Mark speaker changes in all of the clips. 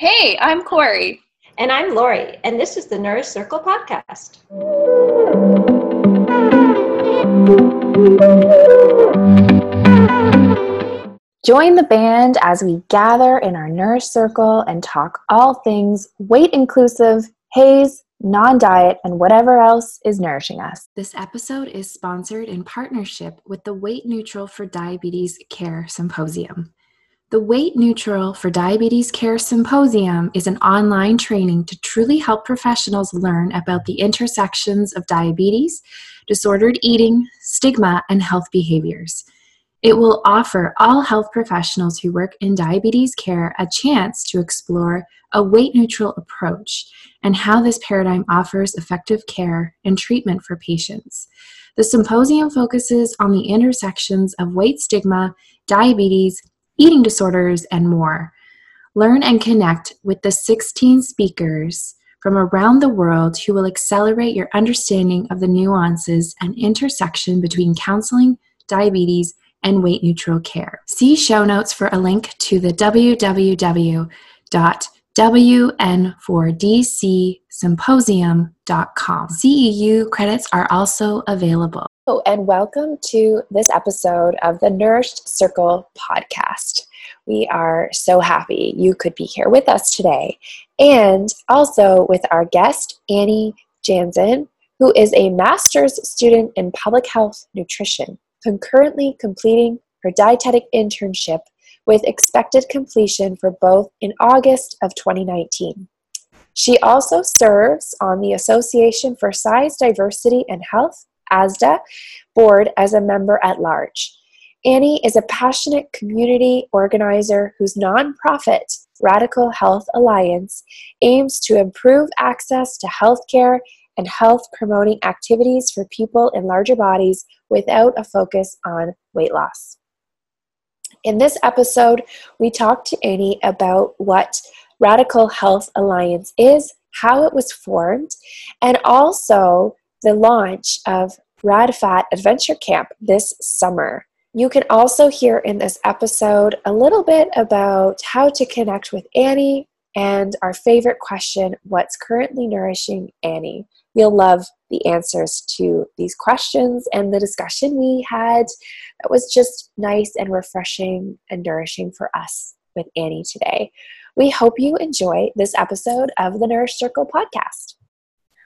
Speaker 1: Hey, I'm Corey.
Speaker 2: And I'm Lori, and this is the Nourish Circle podcast.
Speaker 3: Join the band as we gather in our Nourish Circle and talk all things weight inclusive, HAES, non diet, and whatever else is nourishing us.
Speaker 4: This episode is sponsored in partnership with the Weight Neutral for Diabetes Care Symposium. The Weight Neutral for Diabetes Care Symposium is an online training to truly help professionals learn about the intersections of diabetes, disordered eating, stigma, and health behaviors. It will offer all health professionals who work in diabetes care a chance to explore a weight neutral approach and how this paradigm offers effective care and treatment for patients. The symposium focuses on the intersections of weight stigma, diabetes, eating disorders, and more. Learn and connect with the 16 speakers from around the world who will accelerate your understanding of the nuances and intersection between counseling, diabetes, and weight neutral care. See show notes for a link to the www.wn4dcsymposium.com. CEU credits are also available.
Speaker 3: Oh, and welcome to this episode of the Nourished Circle podcast. We are so happy you could be here with us today, and also with our guest, Annie Jansen, who is a master's student in public health nutrition concurrently completing her dietetic internship with expected completion for both in August of 2019. She also serves on the Association for Size Diversity and Health, ASDAH, board as a member at large. Annie is a passionate community organizer whose nonprofit, Radical Health Alliance, aims to improve access to healthcare and health promoting activities for people in larger bodies without a focus on weight loss. In this episode, we talked to Annie about what Radical Health Alliance is, how it was formed, and also the launch of RadFat Adventure Camp this summer. You can also hear in this episode a little bit about how to connect with Annie and our favorite question what's currently nourishing Annie? You'll love the answers to these questions and the discussion we had. That was just nice and refreshing and nourishing for us with Annie today. We hope you enjoy this episode of the Nourish Circle podcast.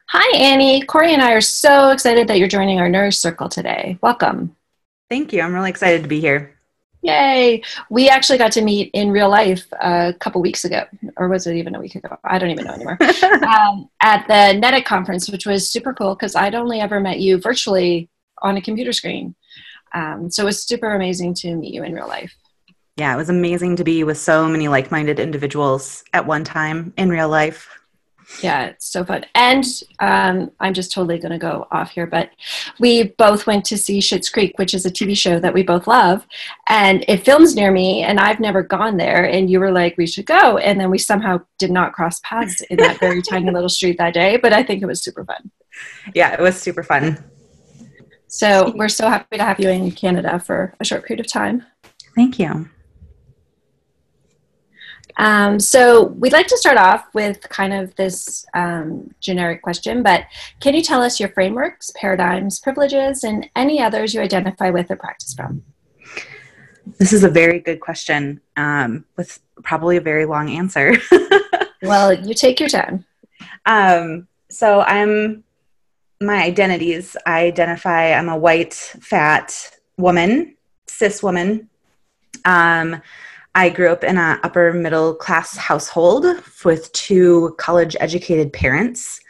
Speaker 1: Hi, Annie. Corey and I are so excited that you're joining our Nourish Circle today. Welcome.
Speaker 5: Thank you. I'm really excited to be here.
Speaker 1: Yay! We actually got to meet in real life a couple weeks ago, or was it even a week ago? I don't even know anymore. um, at the NEDIC conference, which was super cool because I'd only ever met you virtually on a computer screen. Um, so it was super amazing to meet you in real life.
Speaker 5: Yeah, it was amazing to be with so many like minded individuals at one time in real life
Speaker 1: yeah it's so fun. And um, i'm just totally going to go off here but we both went to see Schitt's Creek which is a tv show that we both love and it films near me and i've never gone there and you were like we should go and then we somehow did not cross paths in that very tiny little street that day but i think it was super fun.
Speaker 5: Yeah it was super fun.
Speaker 1: So we're so happy to have you in canada for a short period of time.
Speaker 5: Thank you
Speaker 1: um, so we'd like to start off with kind of this um, generic question, but can you tell us your frameworks, paradigms, privileges, and any others you identify with or practice from?
Speaker 5: This is a very good question um, with probably a very long answer.
Speaker 1: well, you take your time.
Speaker 5: Um, so I'm my identities. I identify I'm a white, fat woman, cis woman. Um, I grew up in an upper middle class household with two college educated parents.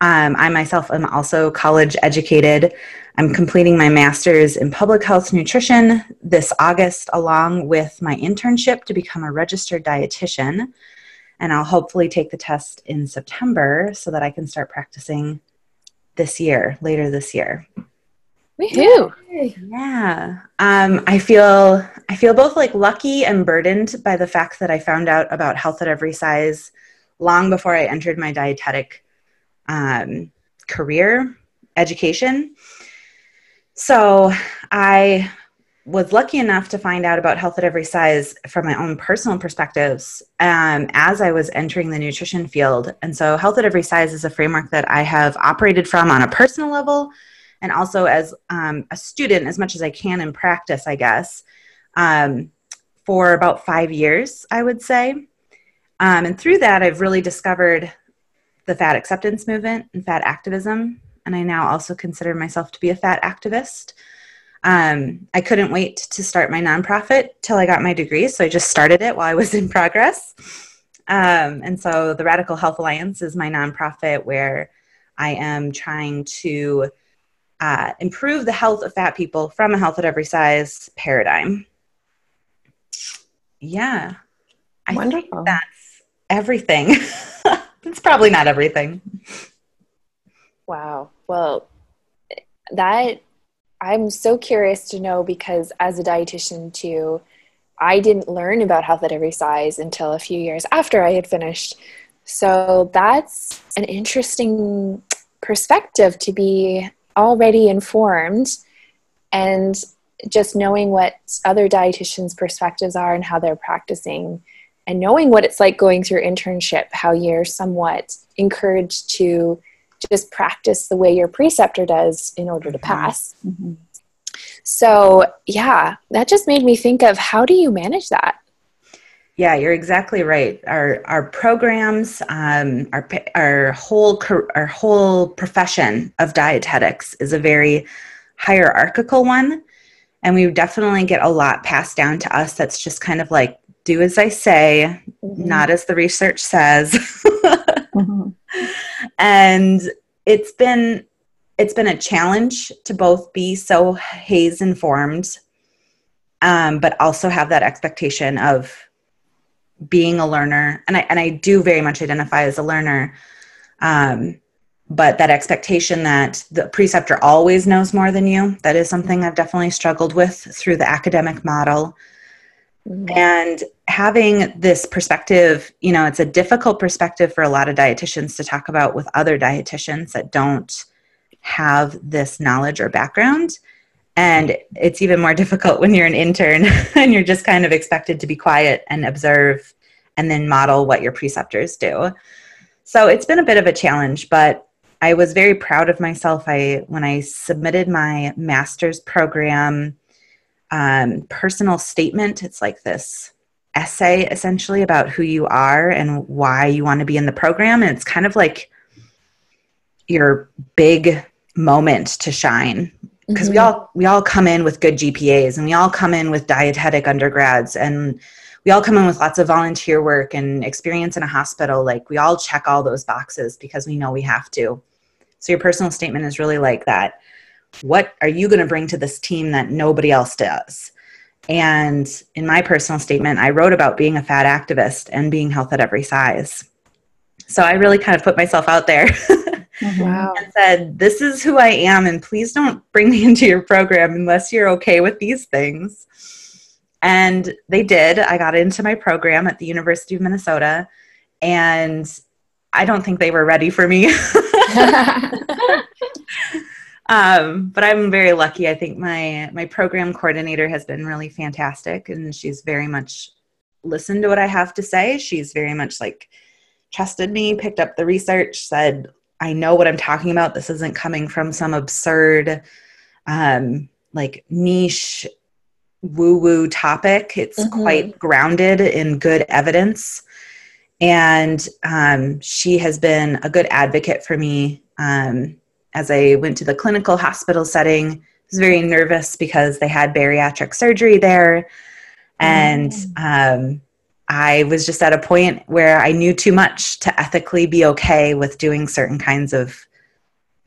Speaker 5: Um, I myself am also college educated. I'm completing my master's in public health nutrition this August, along with my internship to become a registered dietitian. And I'll hopefully take the test in September so that I can start practicing this year, later this year.
Speaker 1: Woohoo!
Speaker 5: Yeah. Um, I feel I feel both like lucky and burdened by the fact that I found out about health at every size long before I entered my dietetic um, career education. So I was lucky enough to find out about health at every size from my own personal perspectives um, as I was entering the nutrition field. And so, health at every size is a framework that I have operated from on a personal level and also as um, a student as much as I can in practice, I guess, um, for about five years, I would say. Um, and through that, I've really discovered the fat acceptance movement and fat activism. And I now also consider myself to be a fat activist. Um, I couldn't wait to start my nonprofit till I got my degree, so I just started it while I was in progress. Um, and so the Radical Health Alliance is my nonprofit where I am trying to uh, improve the health of fat people from a health at every size paradigm. Yeah. I
Speaker 1: Wonderful.
Speaker 5: think that's everything. it's probably not everything.
Speaker 3: Wow. Well, that I'm so curious to know because as a dietitian too, I didn't learn about health at every size until a few years after I had finished. So that's an interesting perspective to be already informed and just knowing what other dietitians' perspectives are and how they're practicing and knowing what it's like going through internship, how you're somewhat encouraged to just practice the way your preceptor does in order to pass.
Speaker 1: Mm-hmm.
Speaker 3: So, yeah, that just made me think of how do you manage that?
Speaker 5: Yeah, you're exactly right. Our our programs, um, our our whole our whole profession of dietetics is a very hierarchical one, and we definitely get a lot passed down to us. That's just kind of like do as I say, mm-hmm. not as the research says. mm-hmm. And it's been it's been a challenge to both be so HAES informed, um, but also have that expectation of being a learner. And I and I do very much identify as a learner. Um, but that expectation that the preceptor always knows more than you that is something i've definitely struggled with through the academic model mm-hmm. and having this perspective you know it's a difficult perspective for a lot of dietitians to talk about with other dietitians that don't have this knowledge or background and it's even more difficult when you're an intern and you're just kind of expected to be quiet and observe and then model what your preceptors do so it's been a bit of a challenge but I was very proud of myself. I when I submitted my master's program um, personal statement. It's like this essay essentially about who you are and why you want to be in the program, and it's kind of like your big moment to shine because mm-hmm. we all we all come in with good GPAs and we all come in with dietetic undergrads and we all come in with lots of volunteer work and experience in a hospital. Like we all check all those boxes because we know we have to. So your personal statement is really like that. What are you going to bring to this team that nobody else does? And in my personal statement, I wrote about being a fat activist and being health at every size. So I really kind of put myself out there wow. and said, This is who I am, and please don't bring me into your program unless you're okay with these things. And they did. I got into my program at the University of Minnesota, and I don't think they were ready for me. um, but I'm very lucky. I think my my program coordinator has been really fantastic, and she's very much listened to what I have to say. She's very much like trusted me, picked up the research, said, "I know what I'm talking about. This isn't coming from some absurd, um, like niche." woo woo topic. It's mm-hmm. quite grounded in good evidence. And um, she has been a good advocate for me um, as I went to the clinical hospital setting. I was very nervous because they had bariatric surgery there. And mm. um, I was just at a point where I knew too much to ethically be okay with doing certain kinds of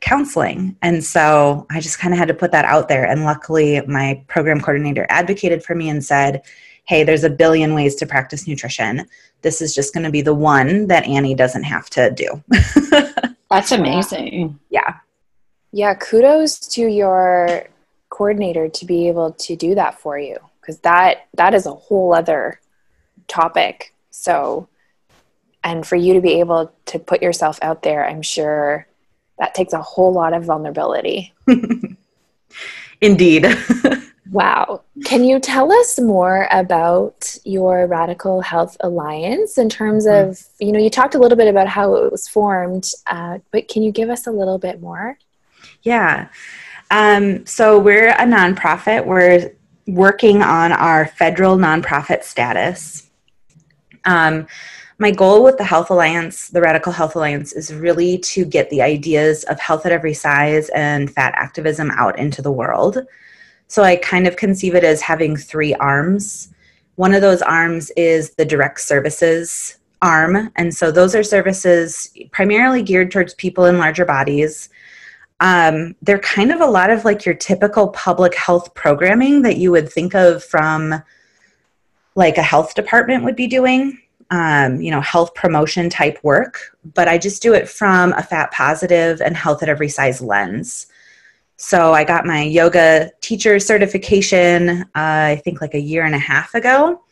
Speaker 5: counseling. And so I just kind of had to put that out there. And luckily, my program coordinator advocated for me and said, hey, there's a billion ways to practice nutrition. This is just going to be the one that Annie doesn't have to do.
Speaker 1: That's amazing.
Speaker 5: Yeah.
Speaker 3: Yeah. Kudos to your coordinator to be able to do that for you because that that is a whole other topic. So, and for you to be able to put yourself out there, I'm sure that takes a whole lot of vulnerability.
Speaker 5: Indeed.
Speaker 3: Wow. Can you tell us more about your Radical Health Alliance in terms
Speaker 5: Mm-hmm.
Speaker 3: of, you know, you talked a little bit about how it was formed, uh, but can you give us a little bit more?
Speaker 5: Yeah. Um, so we're a nonprofit. We're working on our federal nonprofit status. Um, my goal with the Health Alliance, the Radical Health Alliance, is really to get the ideas of health at every size and fat activism out into the world. So I kind of conceive it as having three arms. One of those arms is the direct services arm. And so those are services primarily geared towards people in larger bodies um, they're kind of a lot of like your typical public health programming that you would think of from like a health department would be doing um, you know health promotion type work but i just do it from a fat positive and health at every size lens. So i got my yoga teacher certification uh, i think like a year and a half ago.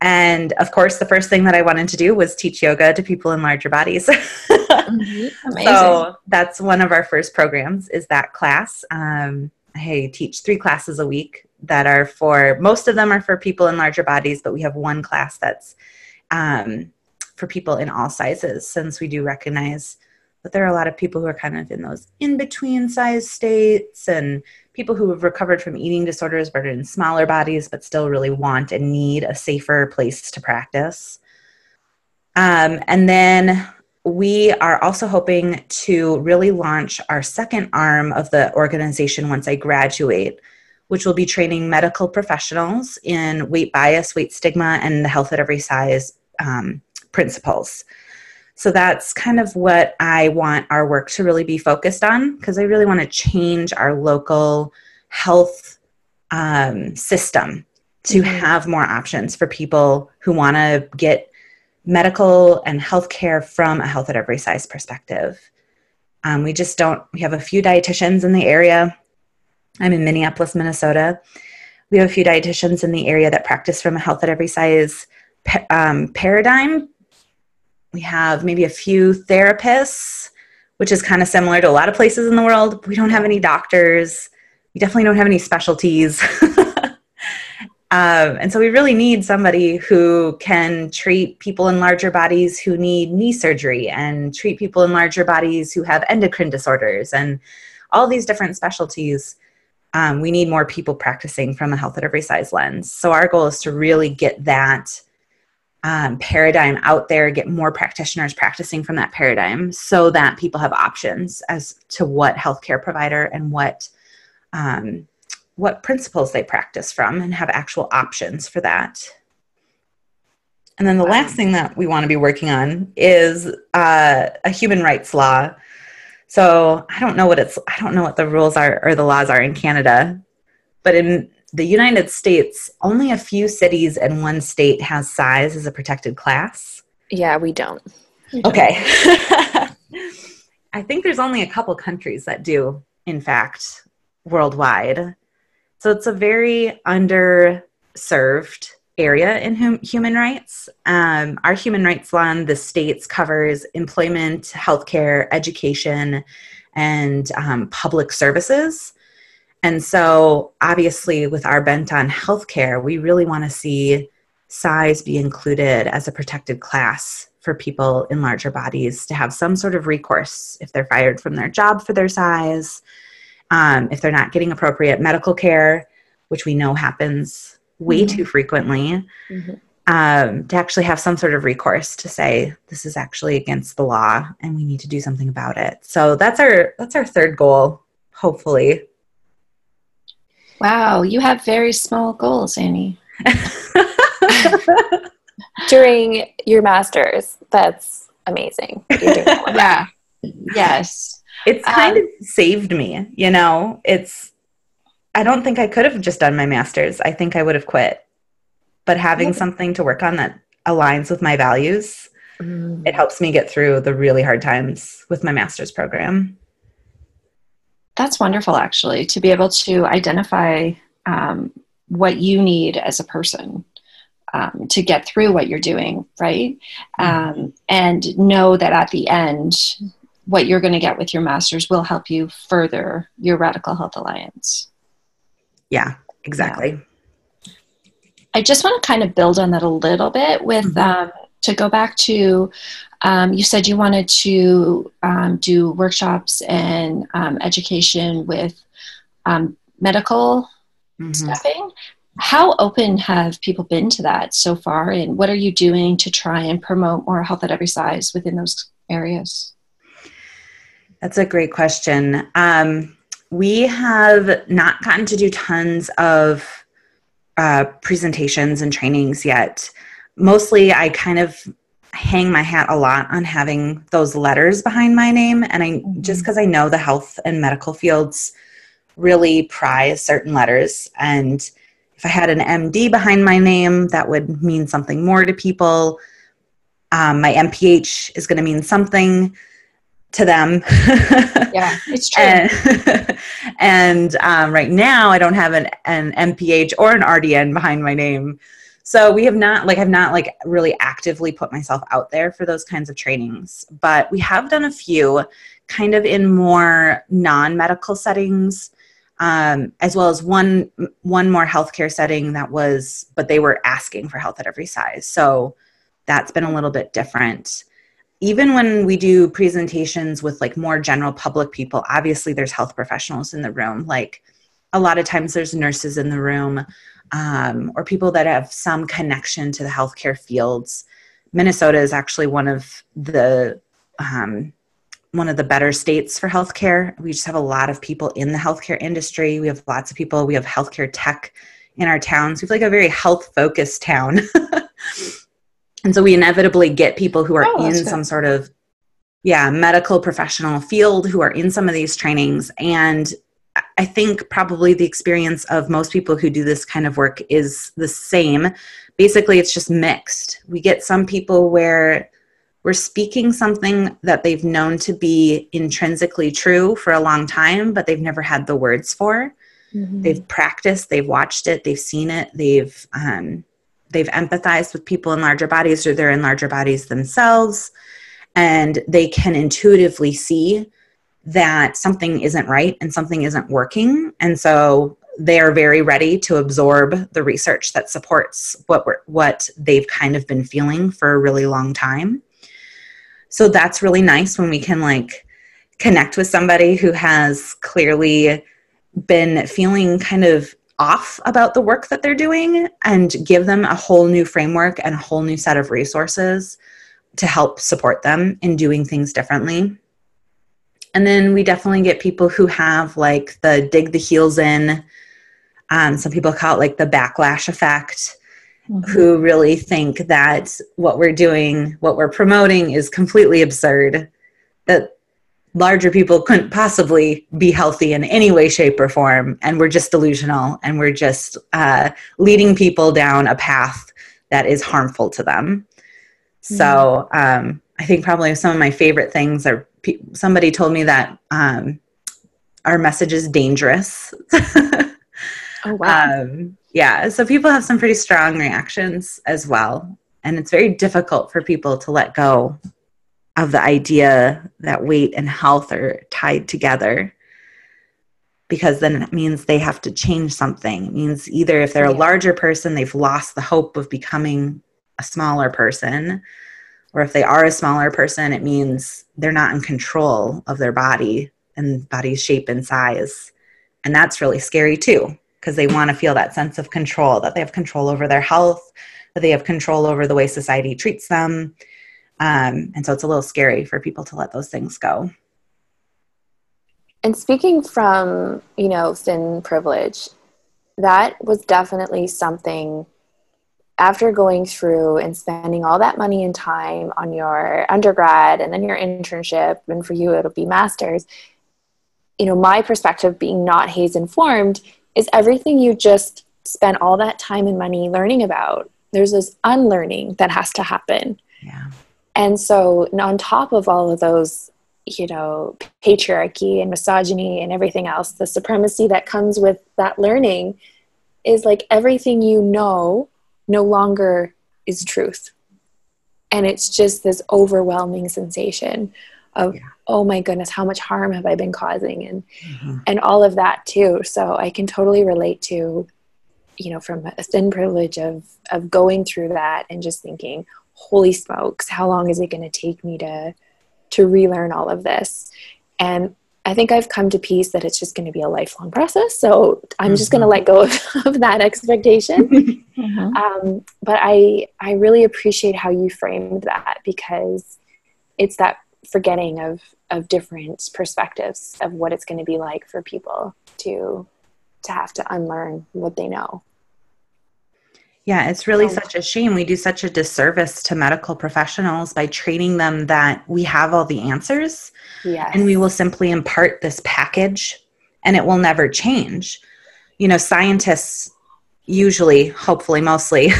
Speaker 5: And of course the first thing that i wanted to do was teach yoga to people in larger bodies.
Speaker 1: Amazing.
Speaker 5: so that's one of our first programs is that class. Um, I teach three classes a week that are for most of them are for people in larger bodies, but we have one class that's um, for people in all sizes, since we do recognize that there are a lot of people who are kind of in those in between size states and people who have recovered from eating disorders but are in smaller bodies but still really want and need a safer place to practice. Um, and then we are also hoping to really launch our second arm of the organization once I graduate, which will be training medical professionals in weight bias, weight stigma, and the health at every size um, principles. So that's kind of what I want our work to really be focused on because I really want to change our local health um, system to
Speaker 3: Mhm.
Speaker 5: have more options for people who want to get medical and healthcare from a health at every size perspective. Um, we just don't, we have a few dietitians in the area. I'm in Minneapolis, Minnesota. We have a few dietitians in the area that practice from a health at every size um, paradigm. We have maybe a few therapists, which is kind of similar to a lot of places in the world. We don't have any doctors. We definitely don't have any specialties. Um, and so we really need somebody who can treat people in larger bodies who need knee surgery and treat people in larger bodies who have endocrine disorders and all these different specialties. Um, we need more people practicing from a health at every size lens. So our goal is to really get that um, paradigm out there, get more practitioners practicing from that paradigm so that people have options as to what healthcare provider and what um, what principles they practice from and have actual options for that. And then the last thing that we want to be working on is uh, a human rights law. So I don't know what it's I don't know what the rules are or the laws are in Canada, but in the United States, only a few cities and one state has size as a protected class.
Speaker 3: Yeah, we don't.
Speaker 5: Okay. I think there's only a couple countries that do, in fact, worldwide. So it's a very underserved area in hum- human rights. Um, our human rights law in the states covers employment, healthcare, education, and um, public services. And so, obviously, with our bent on healthcare, we really want to see size be included as a protected class for people in larger bodies to have some sort of recourse if they're fired from their job for their size, um, if they're not getting appropriate medical care, which we know happens way
Speaker 3: Mhm.
Speaker 5: too frequently,
Speaker 3: Mhm.
Speaker 5: um, to actually have some sort of recourse to say this is actually against the law and we need to do something about it. So that's our that's our third goal, hopefully.
Speaker 1: Wow, you have very small goals, Annie.
Speaker 3: During your master's, that's amazing. That.
Speaker 1: Yeah. Yes.
Speaker 5: it's kind
Speaker 1: Um,
Speaker 5: of saved me you know it's i don't think i could have just done my master's i think i would have quit but having
Speaker 3: Yeah.
Speaker 5: something to work on that aligns with my values
Speaker 3: Mm.
Speaker 5: it helps me get through the really hard times with my master's program
Speaker 1: That's wonderful, actually, to be able to identify um, what you need as a person um, to get through what you're doing, right? Um, and know that at the end, what you're going to get with your master's will help you further your Radical Health Alliance.
Speaker 5: Yeah exactly.
Speaker 1: I just want to kind of build on that a little bit with
Speaker 5: Mhm.
Speaker 1: um, to go back to um, you said you wanted to um, do workshops and um, education with um, medical
Speaker 5: Mhm.
Speaker 1: stuffing. How open have people been to that so far, and what are you doing to try and promote more health at every size within those areas?
Speaker 5: That's a great question. Um, we have not gotten to do tons of uh, presentations and trainings yet. Mostly, I kind of hang my hat a lot on having those letters behind my name, and I just because I know the health and medical fields really prize certain letters, and if I had an MD behind my name, that would mean something more to people. Um, my MPH is going to mean something to them.
Speaker 1: Yeah, it's true.
Speaker 5: and and um, right now I don't have an, an MPH or an RDN behind my name. So we have not like I've not like really actively put myself out there for those kinds of trainings, but we have done a few kind of in more non-medical settings, um, as well as one one more healthcare setting that was, but they were asking for health at every size. So that's been a little bit different even when we do presentations with like more general public people obviously there's health professionals in the room. Like a lot of times there's nurses in the room um, or people that have some connection to the healthcare fields. Minnesota is actually one of the um, one of the better states for healthcare. We just have a lot of people in the healthcare industry. We have lots of people. We have healthcare tech in our towns. We have like a very health focused town and so we inevitably get people who are
Speaker 1: Oh,
Speaker 5: in
Speaker 1: good.
Speaker 5: some sort of yeah medical professional field who are in some of these trainings and I- think probably the experience of most people who do this kind of work is the same basically it's just mixed we get some people where we're speaking something that they've known to be intrinsically true for a long time but they've never had the words for
Speaker 3: Mm-hmm.
Speaker 5: they've practiced they've watched it they've seen it they've um, they've empathized with people in larger bodies or they're in larger bodies themselves. And they can intuitively see that something isn't right and something isn't working. And so they are very ready to absorb the research that supports what what they've kind of been feeling for a really long time. So that's really nice when we can like connect with somebody who has clearly been feeling kind of off about the work that they're doing and give them a whole new framework and a whole new set of resources to help support them in doing things differently. And then we definitely get people who have like the dig the heels in. Um, some people call it like the backlash effect, who really think that what we're doing, what we're promoting is completely absurd, that larger people couldn't possibly be healthy in any way, shape, or form. And we're just delusional and we're just uh, leading people down a path that is harmful to them. So um, I think probably some of my favorite things are pe- somebody told me that um, our message is dangerous.
Speaker 1: Oh wow!
Speaker 5: um, yeah, so people have some pretty strong reactions as well. And it's very difficult for people to let go of the idea that weight and health are tied together because then it means they have to change something. It means either if they're a larger person, they've lost the hope of becoming a smaller person, or if they are a smaller person, it means they're not in control of their body and body shape and size. And that's really scary too, because they want to feel that sense of control that they have control over their health, that they have control over the way society treats them. Um, and so it's a little scary for people to let those things go.
Speaker 3: And speaking from, you know, thin privilege, that was definitely something after going through and spending all that money and time on your undergrad and then your internship, and for you it'll be master's. You know, my perspective being not HAES informed is everything you just spent all that time and money learning about. There's this unlearning that has to happen.
Speaker 5: Yeah.
Speaker 3: And so, and on top of all of those, you know, patriarchy and misogyny and everything else, the supremacy that comes with that learning is like everything you know no longer is truth. And it's just this overwhelming sensation of,
Speaker 5: Yeah.
Speaker 3: oh my goodness, how much harm have I been causing? And
Speaker 5: Mhm.
Speaker 3: and all of that too. So I can totally relate to you know, from a thin privilege of of going through that and just thinking, holy smokes, how long is it going to take me to to relearn all of this? And I think I've come to peace that it's just going to be a lifelong process. So I'm mm-hmm. just going to let go of, of that expectation. mm-hmm. um, but I I really appreciate how you framed that because it's that forgetting of of different perspectives of what it's going to be like for people to to have to unlearn what they know.
Speaker 5: Yeah, it's really such a shame. We do such a disservice to medical professionals by training them that we have all the answers. Yes. And we will simply impart this package and it will never change. You know, scientists usually, hopefully, mostly,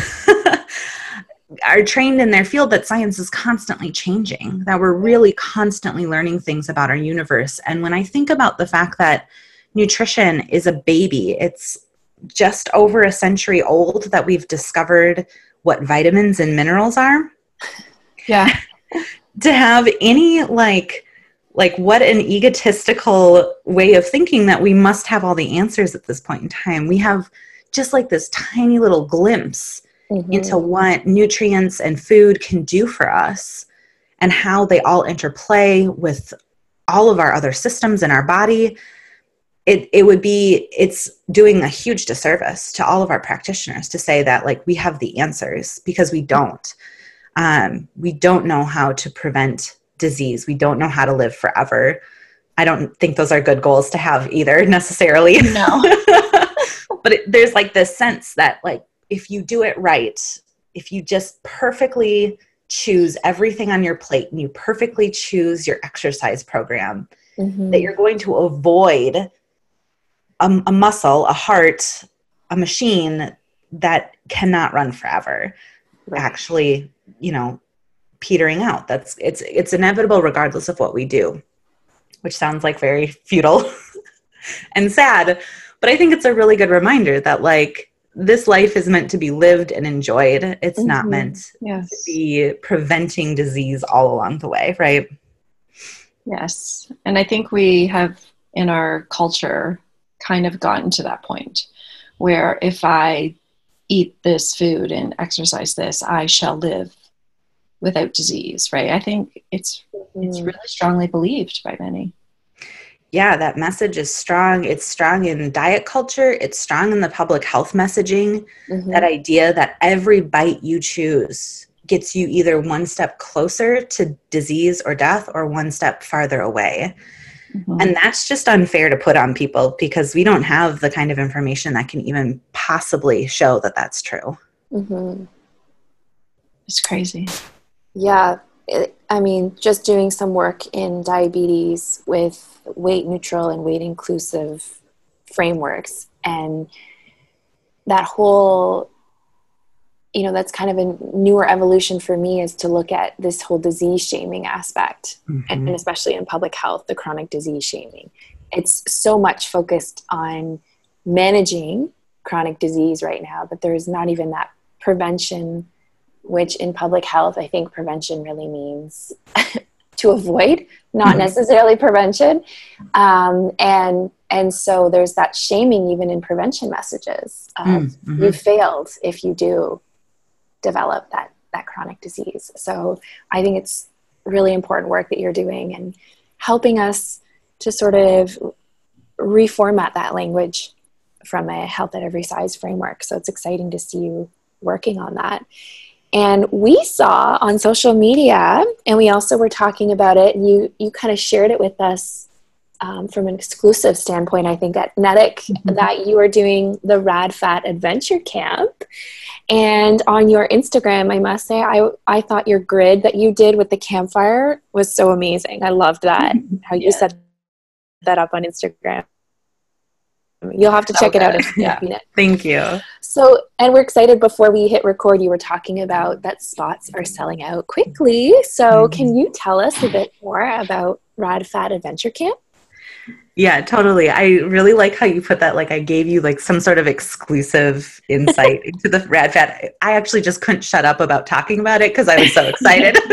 Speaker 5: are trained in their field that science is constantly changing, that we're really constantly learning things about our universe. And when I think about the fact that nutrition is a baby, it's just over a century old that we've discovered what vitamins and minerals are.
Speaker 1: Yeah.
Speaker 5: to have any like like what an egotistical way of thinking that we must have all the answers at this point in time. We have just like this tiny little glimpse mm-hmm. into what nutrients and food can do for us and how they all interplay with all of our other systems in our body it, it would be it's doing a huge disservice to all of our practitioners to say that like we have the answers because we don't. Um, we don't know how to prevent disease. We don't know how to live forever. I don't think those are good goals to have either necessarily.
Speaker 1: No.
Speaker 5: But it, there's like this sense that like if you do it right if you just perfectly choose everything on your plate and you perfectly choose your exercise program mm-hmm. that you're going to avoid a, a muscle, a heart, a machine that cannot run forever. Right. Actually, you know, petering out. That's it's it's inevitable regardless of what we do. Which sounds like very futile and sad, but I think it's a really good reminder that like this life is meant to be lived and enjoyed. It's mm-hmm. not meant yes. to be preventing disease all along the way, right?
Speaker 1: Yes. And I think we have in our culture kind of gotten to that point where if I eat this food and exercise this, I shall live without disease, right? I think it's mm-hmm. it's really strongly believed by many.
Speaker 5: Yeah, that message is strong. It's strong in diet culture, it's strong in the public health messaging. Mm-hmm. That idea that every bite you choose gets you either one step closer to disease or death or one step farther away. Mm-hmm. And that's just unfair to put on people because we don't have the kind of information that can even possibly show that that's true.
Speaker 1: Mm-hmm. It's crazy.
Speaker 3: Yeah. It, I mean, just doing some work in diabetes with weight neutral and weight inclusive frameworks and that whole you know that's kind of a newer evolution for me is to look at this whole disease shaming aspect mm-hmm. and, and, especially in public health the chronic disease shaming it's so much focused on managing chronic disease right now but there's not even that prevention which in public health i think prevention really means to avoid not mm-hmm. necessarily prevention um, and and so there's that shaming even in prevention messages mm-hmm. you failed if you do develop that that chronic disease. So I think it's really important work that you're doing and helping us to sort of reformat that language from a health at every size framework. So it's exciting to see you working on that. And we saw on social media, and we also were talking about it, and you you kind of shared it with us um, from an exclusive standpoint, I think at NEDIC, mm-hmm. that you are doing the Rad Fat Adventure Camp. And on your Instagram, I must say, I, I thought your grid that you did with the campfire was so amazing. I loved that, how you yeah. set that up on Instagram. You'll have to check okay. it out if
Speaker 5: you yeah. Thank you.
Speaker 3: So, and we're excited before we hit record, you were talking about that spots are selling out quickly. So, mm-hmm. can you tell us a bit more about Rad Fat Adventure Camp?
Speaker 5: Yeah, totally. I really like how you put that. Like, I gave you like some sort of exclusive insight into the rad fat. I actually just couldn't shut up about talking about it because I was so excited.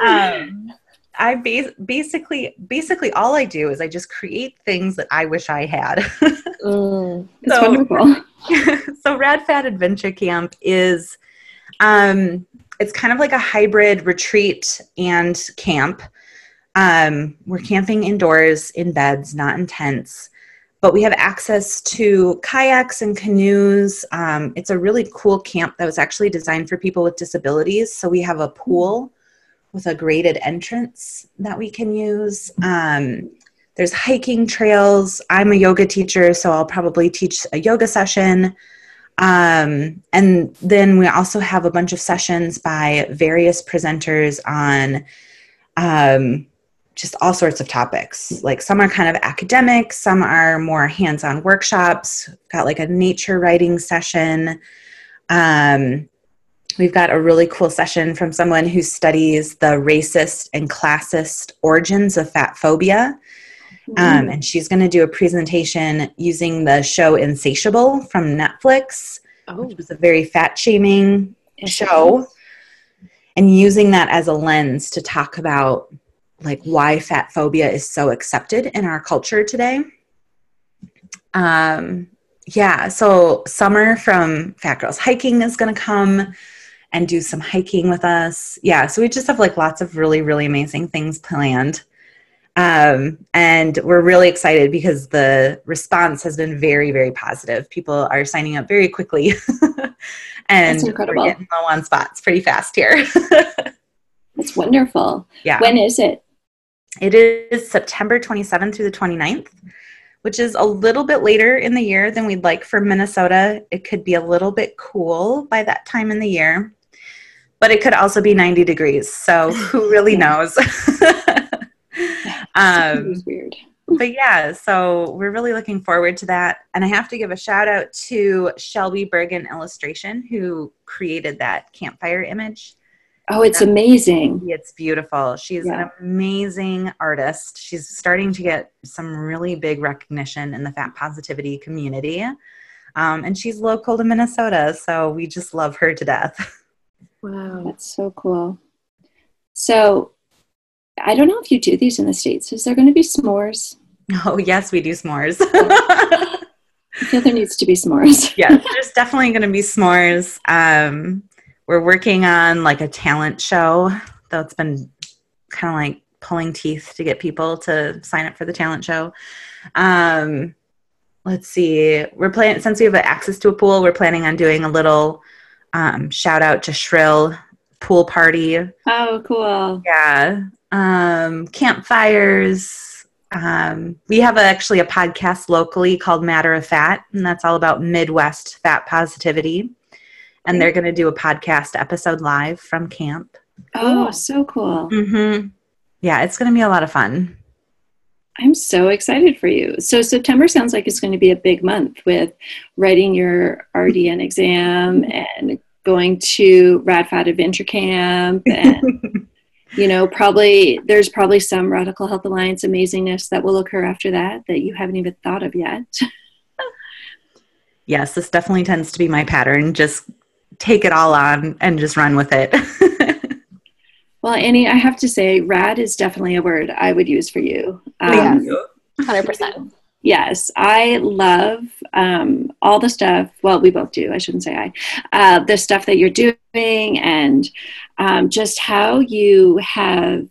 Speaker 5: um, I, I bas- basically basically all I do is I just create things that I wish I had.
Speaker 3: Mm.
Speaker 1: It's
Speaker 5: So-
Speaker 1: wonderful.
Speaker 5: so Rad Fat Adventure Camp is um it's kind of like a hybrid retreat and camp. Um, we're camping indoors in beds, not in tents, but we have access to kayaks and canoes. Um, it's a really cool camp that was actually designed for people with disabilities. So we have a pool with a graded entrance that we can use. Um, there's hiking trails. I'm a yoga teacher, so I'll probably teach a yoga session. Um, and then we also have a bunch of sessions by various presenters on um, just all sorts of topics. Like some are kind of academic, some are more hands on workshops. We've got like a nature writing session. Um, we've got a really cool session from someone who studies the racist and classist origins of fat phobia. Um, and she's going to do a presentation using the show Insatiable from Netflix,
Speaker 3: Oh,
Speaker 5: which was a very fat shaming show, and using that as a lens to talk about like why fat phobia is so accepted in our culture today. Um, yeah, so Summer from Fat Girls Hiking is going to come and do some hiking with us. Yeah, so we just have like lots of really, really amazing things planned. Um, and we're really excited because the response has been very, very positive. People are signing up very quickly. and
Speaker 1: That's incredible.
Speaker 5: we're getting low on spots pretty fast here.
Speaker 1: It's wonderful.
Speaker 5: yeah.
Speaker 1: When is it?
Speaker 5: It is September 27th through the 29th, which is a little bit later in the year than we'd like for Minnesota. It could be a little bit cool by that time in the year, but it could also be 90 degrees. So who really knows? um,
Speaker 1: weird.
Speaker 5: but yeah, so we're really looking forward to that. And I have to give a shout out to Shelby Bergen Illustration, who created that campfire image.
Speaker 1: Oh, it's amazing.
Speaker 5: It's beautiful. She's
Speaker 1: Yeah.
Speaker 5: an amazing artist. She's starting to get some really big recognition in the fat positivity community. Um, and she's local to Minnesota, so we just love her to death.
Speaker 3: wow.
Speaker 1: That's so cool. So, I don't know if you do these in the States. Is there going to be s'mores?
Speaker 5: Oh, yes, we do s'mores.
Speaker 1: I feel there needs to be s'mores.
Speaker 5: yes, there's definitely going to be s'mores. Um, we're working on like a talent show, though it's been kind of like pulling teeth to get people to sign up for the talent show. Um, let's see, we're planning since we have access to a pool, we're planning on doing a little um, shout out to Shrill pool party.
Speaker 1: Oh, cool.
Speaker 5: Yeah, um, campfires. Um, we have a, actually a podcast locally called Matter of Fat, and that's all about Midwest fat positivity. And they're going to do a podcast episode live from camp.
Speaker 1: Oh, so cool.
Speaker 5: Mm-hmm. Yeah, it's going to be a lot of fun.
Speaker 1: I'm so excited for you. So September sounds like it's going to be a big month with writing your RDN exam and going to RadFat Adventure Camp and you know probably there's probably some Radical Health Alliance amazingness that will occur after that that you haven't even thought of yet.
Speaker 5: Yes, this definitely tends to be my pattern. Just take it all on and just run with it.
Speaker 1: Well, Annie, I have to say, rad is definitely a word I would use for you.
Speaker 3: Yes.
Speaker 1: Um,
Speaker 3: Hundred percent.
Speaker 1: Yes, I love um, all the stuff. Well, we both do. I shouldn't say I. Uh, the stuff that you're doing, and um, just how you have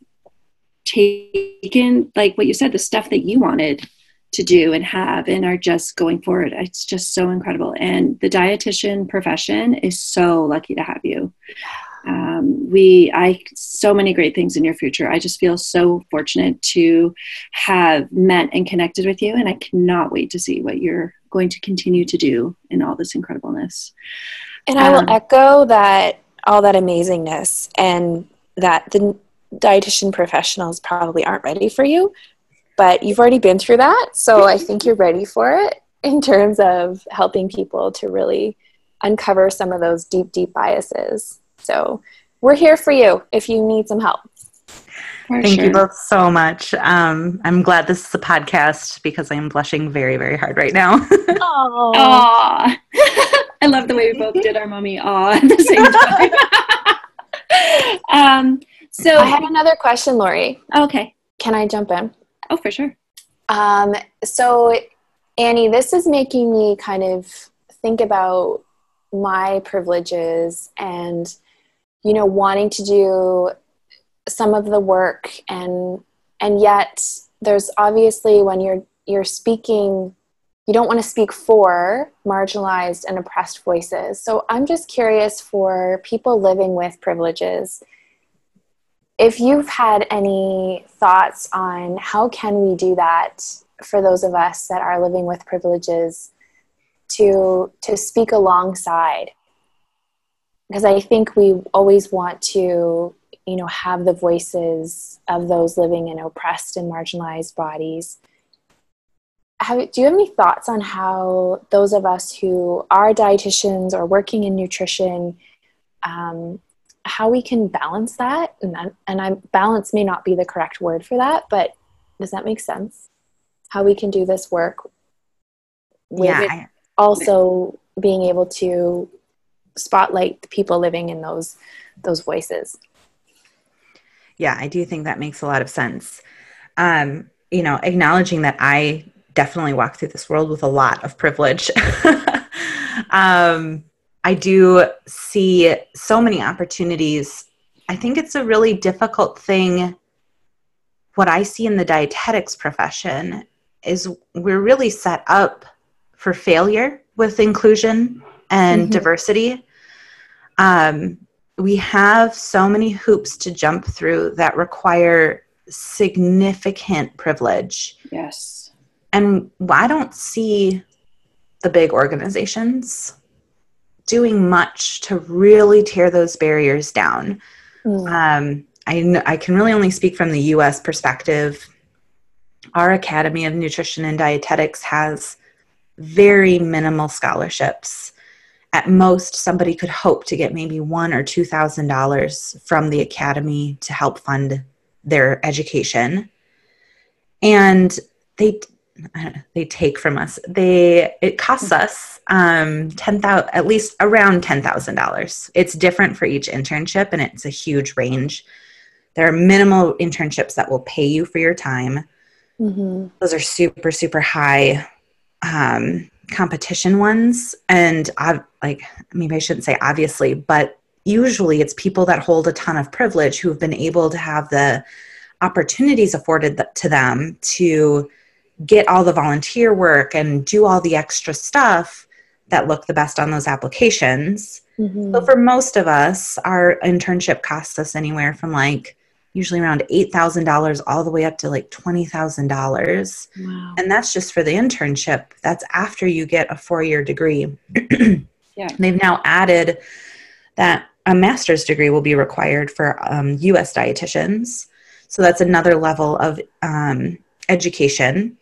Speaker 1: taken, like what you said, the stuff that you wanted to do and have, and are just going forward. It's just so incredible. And the dietitian profession is so lucky to have you. Um, we, I, so many great things in your future. I just feel so fortunate to have met and connected with you, and I cannot wait to see what you're going to continue to do in all this incredibleness.
Speaker 3: And I will
Speaker 1: Um,
Speaker 3: echo that all that amazingness and that the dietitian professionals probably aren't ready for you, but you've already been through that. So I think you're ready for it in terms of helping people to really uncover some of those deep, deep biases. So we're here for you if you need some help.
Speaker 1: For
Speaker 5: Thank
Speaker 1: sure.
Speaker 5: you both so much. Um, I'm glad this is a podcast because I'm blushing very, very hard right now.
Speaker 3: Oh,
Speaker 1: Aw. I love the way we both did our mommy aw at the same time. um, So
Speaker 3: I have another question, Lori.
Speaker 1: okay.
Speaker 3: Can I jump in?
Speaker 1: Oh, for sure.
Speaker 3: Um, so, Annie, this is making me kind of think about my privileges and, you know, wanting to do some of the work and and yet there's obviously when you're you're speaking you don't want to speak for marginalized and oppressed voices so i'm just curious for people living with privileges if you've had any thoughts on how can we do that for those of us that are living with privileges to to speak alongside? Because i think we always want to you know have the voices of those living in oppressed and marginalized bodies. Have, do you have any thoughts on how those of us who are dietitians or working in nutrition um, how we can balance that and, and I, balance may not be the correct word for that but does that make sense? How we can do this work with
Speaker 5: yeah I,
Speaker 3: also being able to spotlight the people living in those those voices.
Speaker 5: Yeah i do think that makes a lot of sense. Um, you know acknowledging that i definitely walk through this world with a lot of privilege. Um, i do see so many opportunities i think it's a really difficult thing what i see in the dietetics profession is we're really set up for failure with inclusion and
Speaker 3: Mhm.
Speaker 5: diversity um, we have so many hoops to jump through that require significant privilege.
Speaker 1: Yes.
Speaker 5: And I don't see the big organizations doing much to really tear those barriers down.
Speaker 3: Mm.
Speaker 5: Um, I, I can really only speak from the US perspective. Our Academy of Nutrition and Dietetics has very minimal scholarships. At most, somebody could hope to get maybe one or two thousand dollars from the academy to help fund their education, and they I don't know, they take from us. They it costs us um, ten thousand at least around ten thousand dollars. It's different for each internship, and it's a huge range. There are minimal internships that will pay you for your time.
Speaker 3: Mhm.
Speaker 5: Those are super super high um, competition ones, and I like maybe I shouldn't say obviously, but usually it's people that hold a ton of privilege who have been able to have the opportunities afforded to them to get all the volunteer work and do all the extra stuff that look the best on those applications.
Speaker 3: Mhm.
Speaker 5: So for most of us, our internship costs us anywhere from like usually around $8,000 all the way up to like $20,000.
Speaker 1: Wow.
Speaker 5: And that's just for the internship. That's after you get a four year degree.
Speaker 1: Yeah.
Speaker 5: They've now added that a master's degree will be required for um, US dietitians. So that's another level of um, education.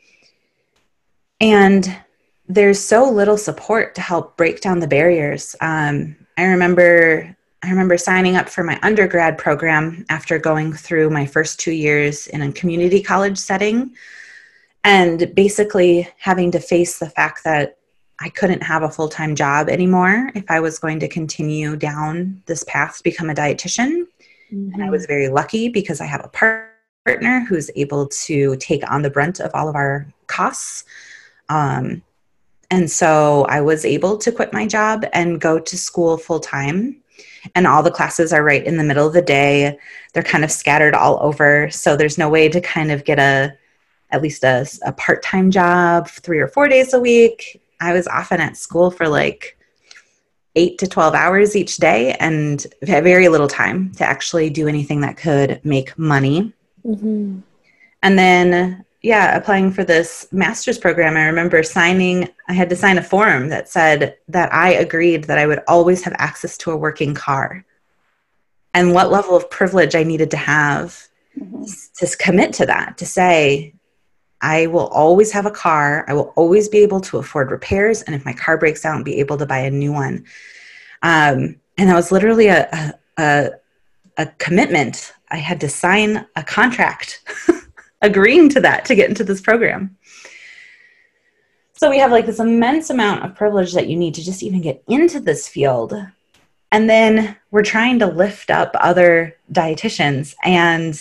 Speaker 5: And there's so little support to help break down the barriers. Um, I remember I remember signing up for my undergrad program after going through my first two years in a community college setting and basically having to face the fact that I couldn't have a full time job anymore if I was going to continue down this path to become a dietitian. And I was very lucky because I have a partner who's able to take on the brunt of all of our costs. Um, and so I was able to quit my job and go to school full time. And all the classes are right in the middle of the day. They're kind of scattered all over. So there's no way to kind of get a, at least a, a part time job three or four days a week. I was often at school for like eight to 12 hours each day and had very little time to actually do anything that could make money.
Speaker 3: Mhm.
Speaker 5: And then, yeah, applying for this master's program, I remember signing, I had to sign a form that said that I agreed that I would always have access to a working car and what level of privilege I needed to have
Speaker 1: Mhm.
Speaker 5: to commit to that, to say, I will always have a car. I will always be able to afford repairs. And if my car breaks down, be able to buy a new one. Um, and that was literally a, a, a, a commitment. I had to sign a contract agreeing to that to get into this program. So we have like this immense amount of privilege that you need to just even get into this field. And then we're trying to lift up other dietitians and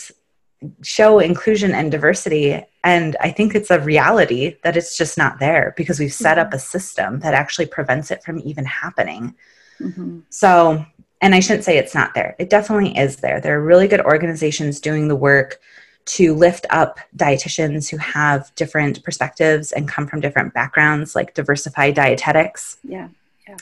Speaker 5: show inclusion and diversity. And I think it's a reality that it's just not there because we've set up a system that actually prevents it from even happening. Mm-hmm. So, and I shouldn't say it's not there. It definitely is there. There are really good organizations doing the work to lift up dietitians who have different perspectives and come from different backgrounds, like Diversify Dietetics.
Speaker 1: Yeah. Yeah.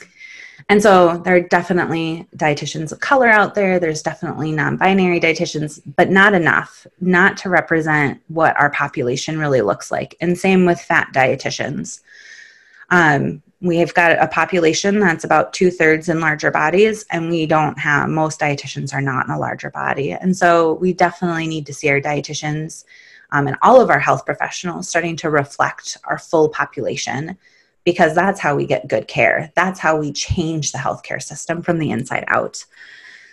Speaker 5: And so there are definitely dietitians of color out there. There's definitely non binary dietitians, but not enough, not to represent what our population really looks like. And same with fat dietitians. Um, we have got a population that's about two thirds in larger bodies, and we don't have most dietitians are not in a larger body. And so we definitely need to see our dietitians um, and all of our health professionals starting to reflect our full population because that's how we get good care. That's how we change the healthcare system from the inside out.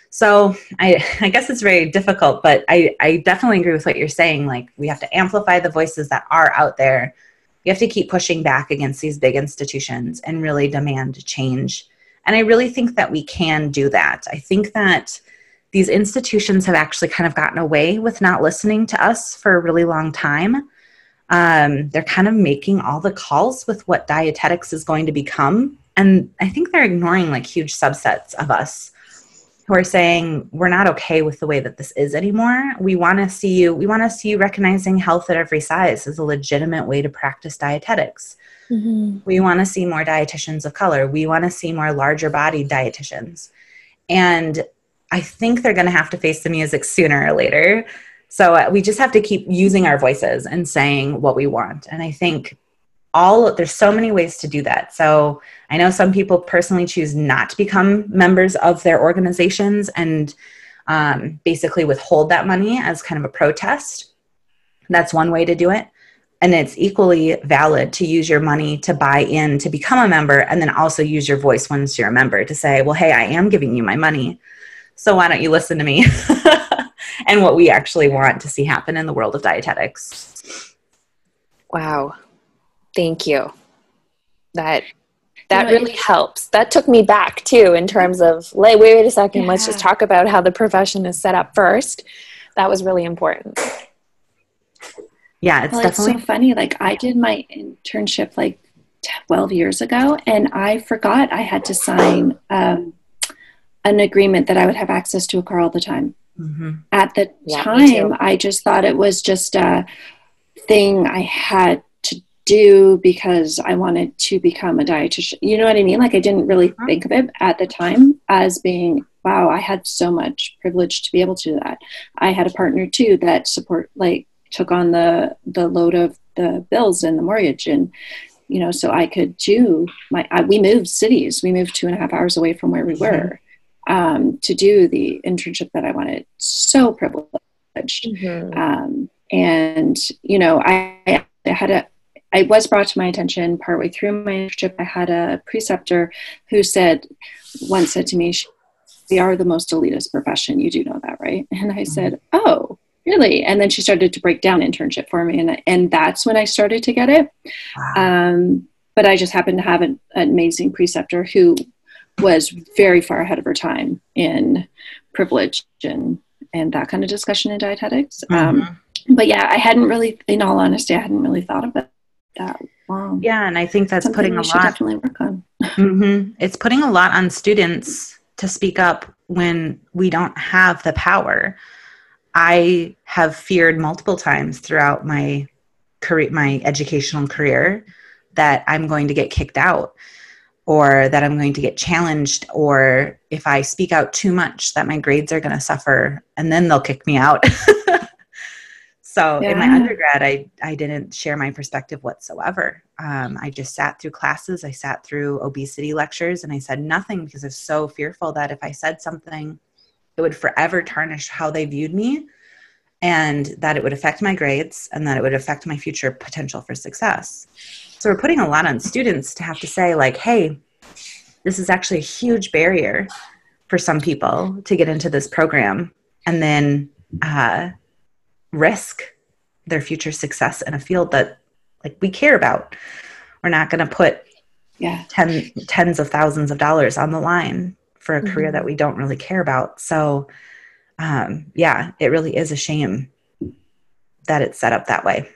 Speaker 5: So I, I guess it's very difficult, but I, I definitely agree with what you're saying. Like we have to amplify the voices that are out there. We have to keep pushing back against these big institutions and really demand change. And I really think that we can do that. I think that these institutions have actually kind of gotten away with not listening to us for a really long time. Um, they're kind of making all the calls with what dietetics is going to become. And I think they're ignoring like huge subsets of us who are saying we're not okay with the way that this is anymore. We want to see you, we want to see you recognizing health at every size as a legitimate way to practice dietetics. Mm-hmm. We want to see more dietitians of color. We want to see more larger bodied dietitians. And I think they're going to have to face the music sooner or later so uh, we just have to keep using our voices and saying what we want. And I think all there's so many ways to do that. So I know some people personally choose not to become members of their organizations and um, basically withhold that money as kind of a protest. That's one way to do it. And it's equally valid to use your money to buy in to become a member and then also use your voice once you're a member to say, well, hey, I am giving you my money. So why don't you listen to me? and what we actually want to see happen in the world of dietetics.
Speaker 3: Wow. Thank you. That that yeah, really helps. That took me back too in terms of like wait, wait a second, yeah. let's just talk about how the profession is set up first. That was really important.
Speaker 5: Yeah, it's
Speaker 1: well,
Speaker 5: definitely
Speaker 1: it's so funny. Like I did my internship like 12 years ago and I forgot I had to sign um, an agreement that I would have access to a car all the time. Mm-hmm. At the yeah, time, I just thought it was just a thing I had to do because I wanted to become a dietitian. You know what I mean? Like I didn't really uh-huh. think of it at the time as being wow, I had so much privilege to be able to do that. I had a partner too that support like took on the the load of the bills and the mortgage and you know so i could do my I, we moved cities we moved two and a half hours away from where we mm-hmm. were um, to do the internship that I wanted. So privileged. Mm-hmm. Um, and, you know, I, I had a, I was brought to my attention partway through my internship. I had a preceptor who said, once said to me, we are the most elitist profession. You do know that, right? And I mm-hmm. said, oh, really? And then she started to break down internship for me. And, and that's when I started to get it. Wow. Um, but I just happened to have an, an amazing preceptor who was very far ahead of her time in privilege and and that kind of discussion in dietetics. Um, mm-hmm. Um, but yeah, I hadn't really, in all honesty, I hadn't really thought of it that long.
Speaker 5: Yeah, and I think that's Something putting a lot.
Speaker 1: Definitely work on.
Speaker 5: mm-hmm. It's putting a lot on students to speak up when we don't have the power. I have feared multiple times throughout my career, my educational career, that I'm going to get kicked out or that I'm going to get challenged, or if I speak out too much, that my grades are going to suffer and then they'll kick me out. so yeah. in my undergrad, I, I didn't share my perspective whatsoever. Um, I just sat through classes, I sat through obesity lectures, and I said nothing because I was so fearful that if I said something, it would forever tarnish how they viewed me and that it would affect my grades and that it would affect my future potential for success. So we're putting a lot on students to have to say, like, hey, this is actually a huge barrier for some people to get into this program and then uh, risk their future success in a field that like we care about. We're not going to put
Speaker 1: yeah.
Speaker 5: ten, tens of thousands of dollars on the line for a career that we don't really care about. So, um, yeah, it really is a shame that it's set up that way.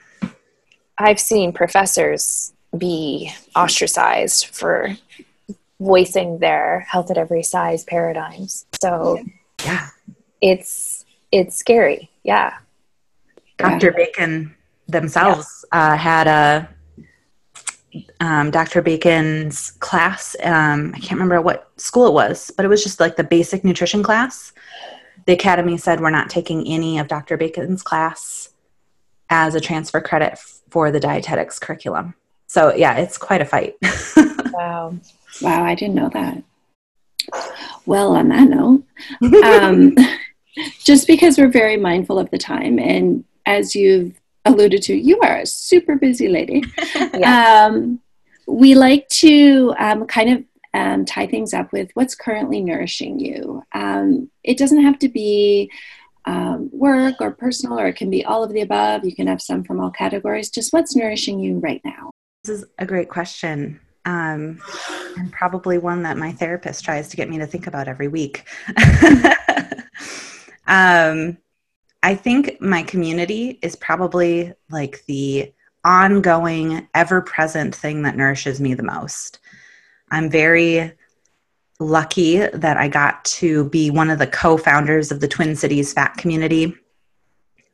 Speaker 3: I've seen professors be ostracized for voicing their health at every size paradigms. So
Speaker 5: Yeah.
Speaker 3: it's it's scary. Yeah.
Speaker 5: Dr. Bacon themselves uh, had a um, Dr. Bacon's class. Um, I can't remember what school it was, but it was just like the basic nutrition class. The academy said we're not taking any of Dr. Bacon's class as a transfer credit for the dietetics curriculum. So yeah, it's quite a fight.
Speaker 3: Wow.
Speaker 1: Wow, I didn't know that. Well, on that note, um, just because we're very mindful of the time, and as you've alluded to, you are a super busy lady.
Speaker 3: Yeah.
Speaker 1: um, we like to um, kind of um, tie things up with what's currently nourishing you. Um, it doesn't have to be um, work or personal, or it can be all of the above. You can have some from all categories. Just what's nourishing you right now.
Speaker 5: This is a great question. Um, and probably one that my therapist tries to get me to think about every week. um, I think my community is probably like the ongoing, ever present thing that nourishes me the most. I'm very lucky that I got to be one of the co founders of the Twin Cities Fat Community.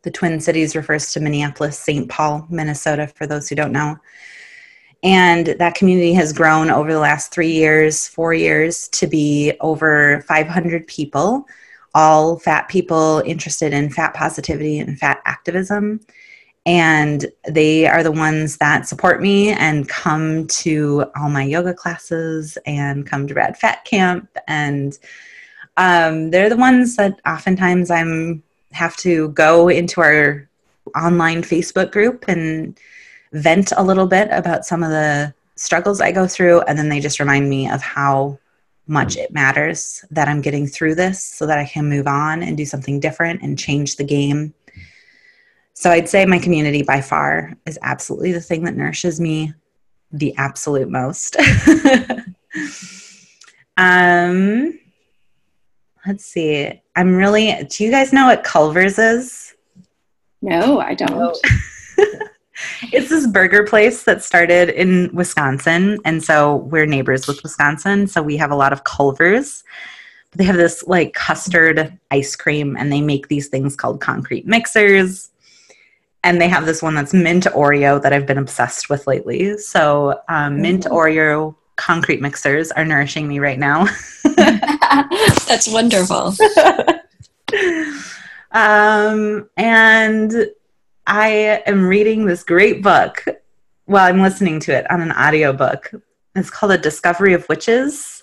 Speaker 5: The Twin Cities refers to Minneapolis, St. Paul, Minnesota, for those who don't know. And that community has grown over the last three years, four years to be over 500 people, all fat people interested in fat positivity and fat activism. And they are the ones that support me and come to all my yoga classes and come to Rad Fat Camp. And um, they're the ones that oftentimes I'm have to go into our online Facebook group and vent a little bit about some of the struggles I go through, and then they just remind me of how much it matters that I'm getting through this so that I can move on and do something different and change the game. So I'd say my community by far is absolutely the thing that nourishes me the absolute most. um let's see. I'm really do you guys know what Culver's is?
Speaker 1: No, I don't.
Speaker 5: it's this burger place that started in Wisconsin. And so we're neighbors with Wisconsin. So we have a lot of Culvers. They have this like custard ice cream and they make these things called concrete mixers. And they have this one that's mint Oreo that I've been obsessed with lately. So um, mint Oreo concrete mixers are nourishing me right now.
Speaker 1: That's wonderful.
Speaker 5: um, and I am reading this great book. Well, I'm listening to it on an audiobook. It's called A Discovery of Witches.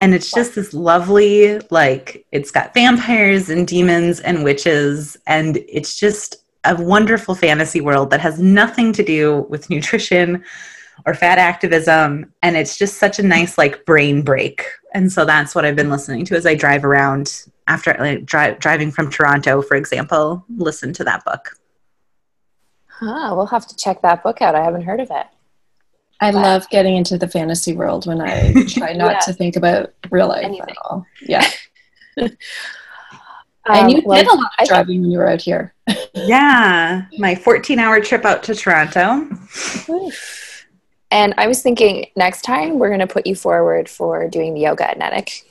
Speaker 5: And it's just this lovely, like, it's got vampires and demons and witches. And it's just a wonderful fantasy world that has nothing to do with nutrition or fat activism. And it's just such a nice, like, brain break. And so that's what I've been listening to as I drive around after like, dri- driving from Toronto, for example, listen to that book.
Speaker 3: Huh, we'll have to check that book out. I haven't heard of it.
Speaker 1: I love getting into the fantasy world when I try not
Speaker 3: Yeah.
Speaker 1: to think about real life
Speaker 3: Anything.
Speaker 1: at all. Yeah.
Speaker 3: Um,
Speaker 1: and you
Speaker 3: well,
Speaker 1: did a lot of driving when you were out here.
Speaker 5: Yeah, my 14 hour trip out to Toronto.
Speaker 3: And I was thinking next time we're going to put you forward for doing the yoga at NEDIC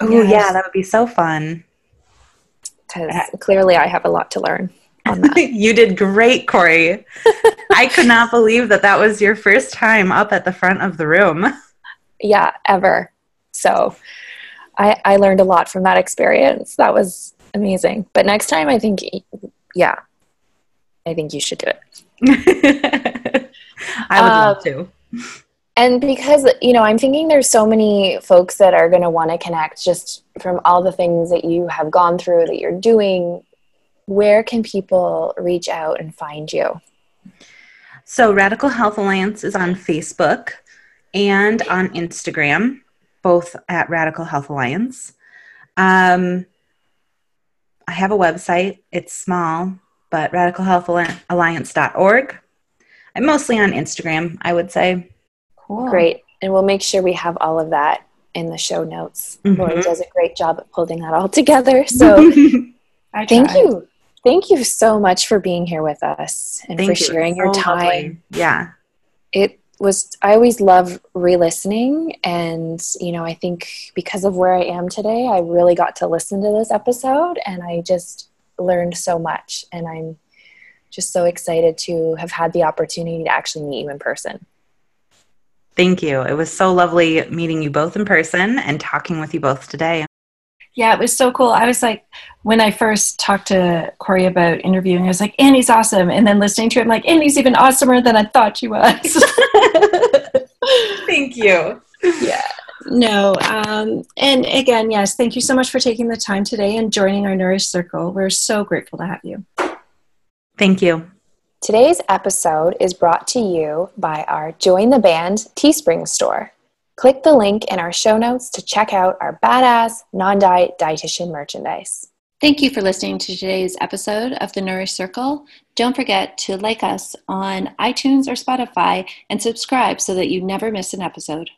Speaker 5: Oh,
Speaker 1: Yes.
Speaker 5: yeah, that would be so fun.
Speaker 3: because clearly I have a lot to learn on that.
Speaker 5: you did great, Corey. I could not believe that that was your first time up at the front of the room.
Speaker 3: yeah, ever. So I, I learned a lot from that experience. That was amazing. But next time, I think, yeah, I think you should do it.
Speaker 5: I would love
Speaker 3: Um,
Speaker 5: to.
Speaker 3: And because, you know, I'm thinking there's so many folks that are going to want to connect just from all the things that you have gone through that you're doing. Where can people reach out and find you?
Speaker 5: So, Radical Health Alliance is on Facebook and on Instagram, both at Radical Health Alliance. Um, I have a website, it's small, but radicalhealthalliance.org. I'm mostly on Instagram, I would say.
Speaker 1: Cool.
Speaker 3: Great. And we'll make sure we have all of that in the show notes.
Speaker 5: Mhm.
Speaker 3: Lori does a great job at pulling that all together. So
Speaker 1: I
Speaker 3: thank you. Thank you so much for being here with us and
Speaker 5: Thank
Speaker 3: for
Speaker 5: you.
Speaker 3: sharing your
Speaker 5: So
Speaker 3: time.
Speaker 5: lovely. Yeah.
Speaker 3: It was I always love re-listening and you know, I think because of where I am today, I really got to listen to this episode and I just learned so much and I'm just so excited to have had the opportunity to actually meet you in person.
Speaker 5: Thank you. It was so lovely meeting you both in person and talking with you both today.
Speaker 1: Yeah, it was so cool. I was like, when I first talked to Corey about interviewing, I was like, Annie's awesome. And then listening to him, like, Annie's even awesomer than I thought she was.
Speaker 5: Thank you.
Speaker 1: yeah. No. Um, and again, yes, thank you so much for taking the time today and joining our Nourish Circle. We're so grateful to have you.
Speaker 5: Thank you.
Speaker 3: Today's episode is brought to you by our Join the Band Teespring store. Click the link in our show notes to check out our badass non diet dietitian merchandise.
Speaker 1: Thank you for listening to today's episode of the Nourish Circle. Don't forget to like us on iTunes or Spotify and subscribe so that you never miss an episode.